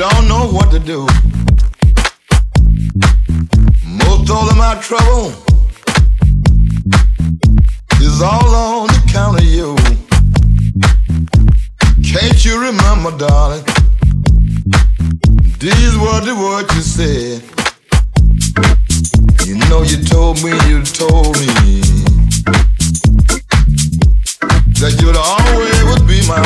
don't know what to do. Most all of my trouble is all on account of you. Can't you remember, darling? These were the words you said. You know you told me, you told me that you'd always be my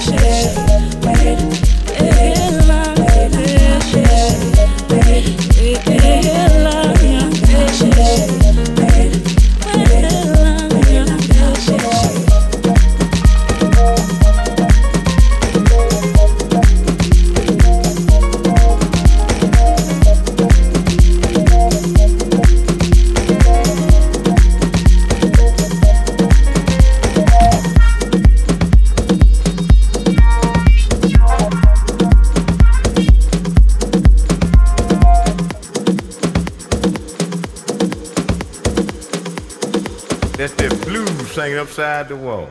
upside the wall.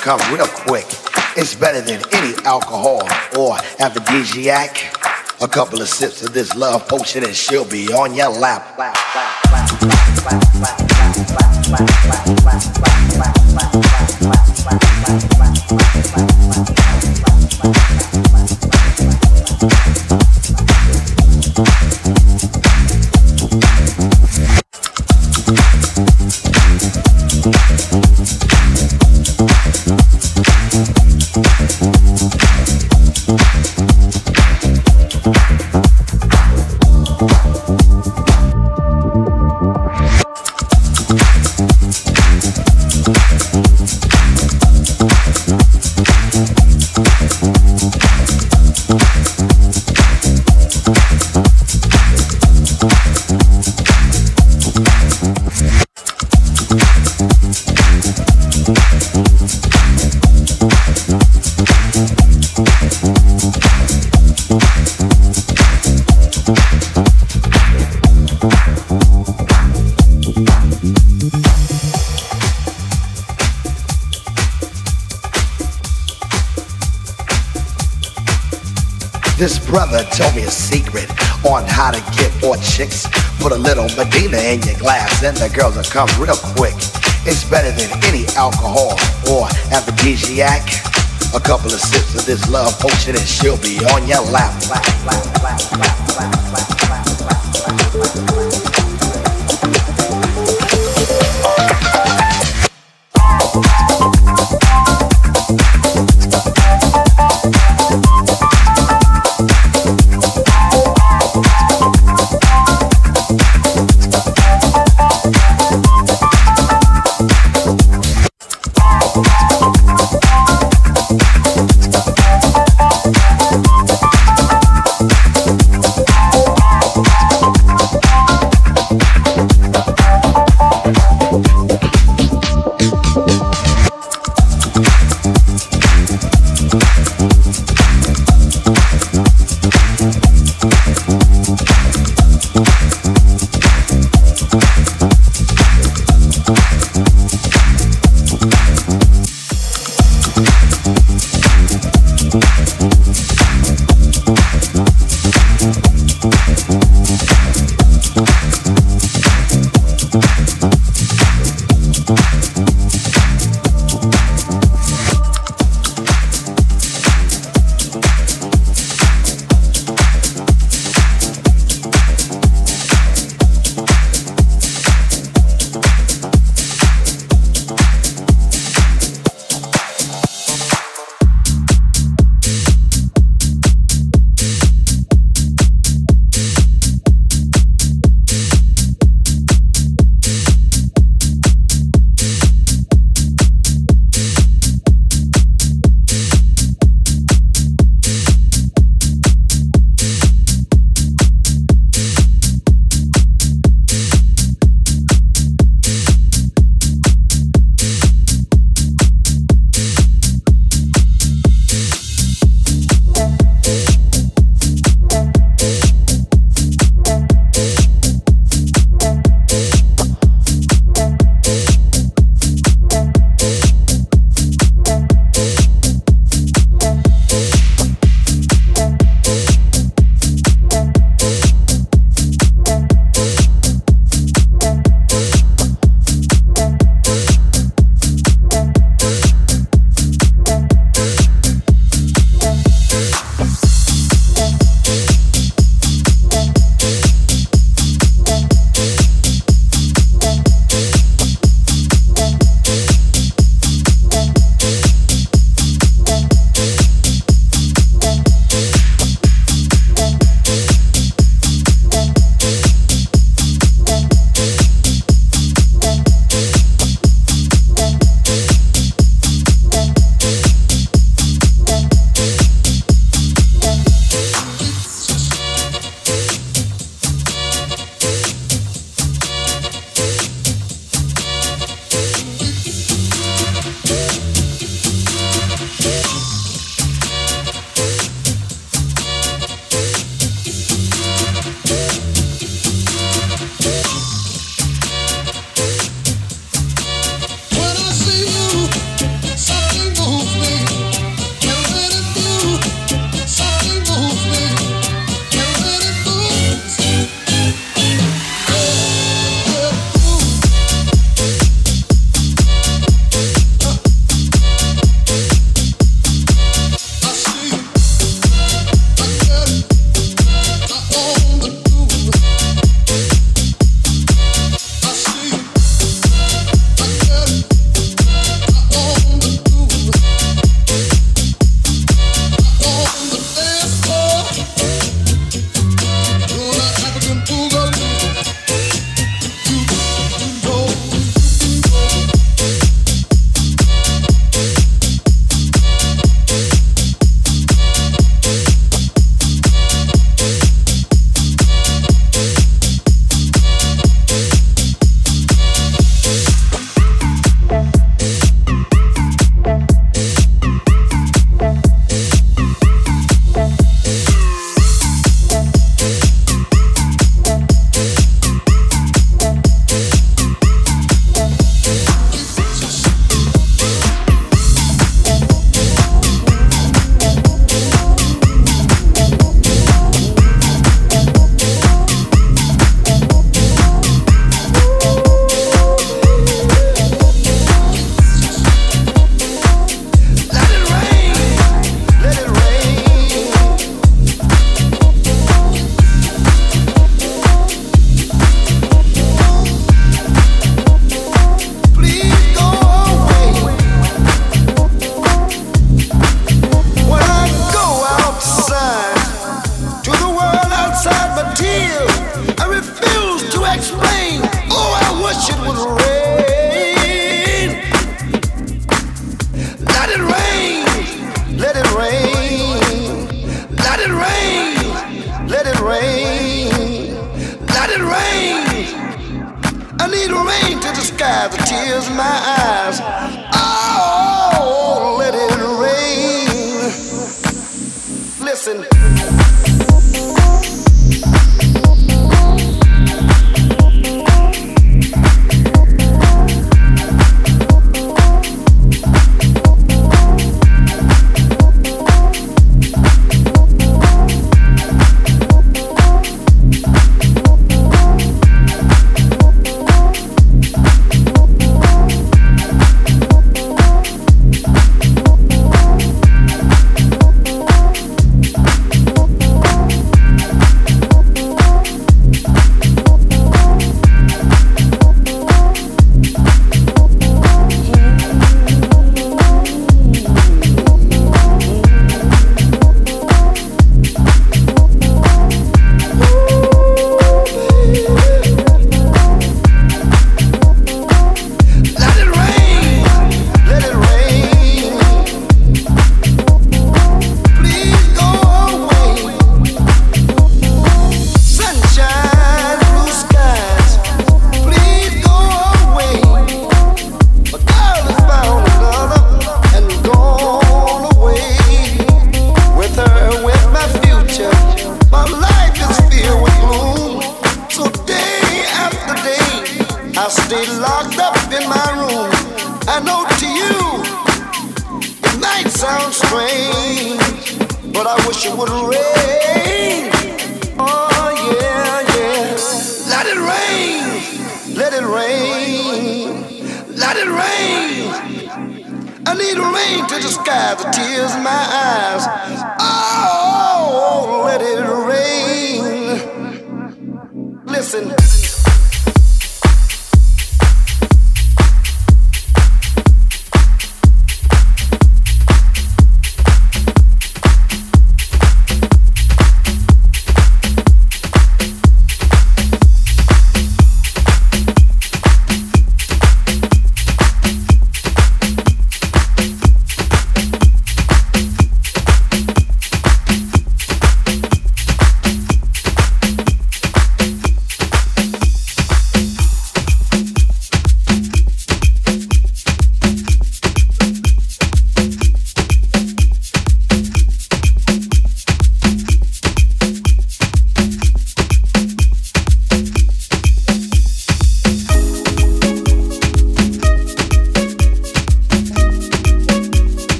come real quick. It's better than any alcohol or aphrodisiac. A couple of sips of this love potion, and she'll be on your lap. The girls will come real quick. It's better than any alcohol or aphrodisiac. A couple of sips of this love potion and she'll be on your lap. lap, lap, lap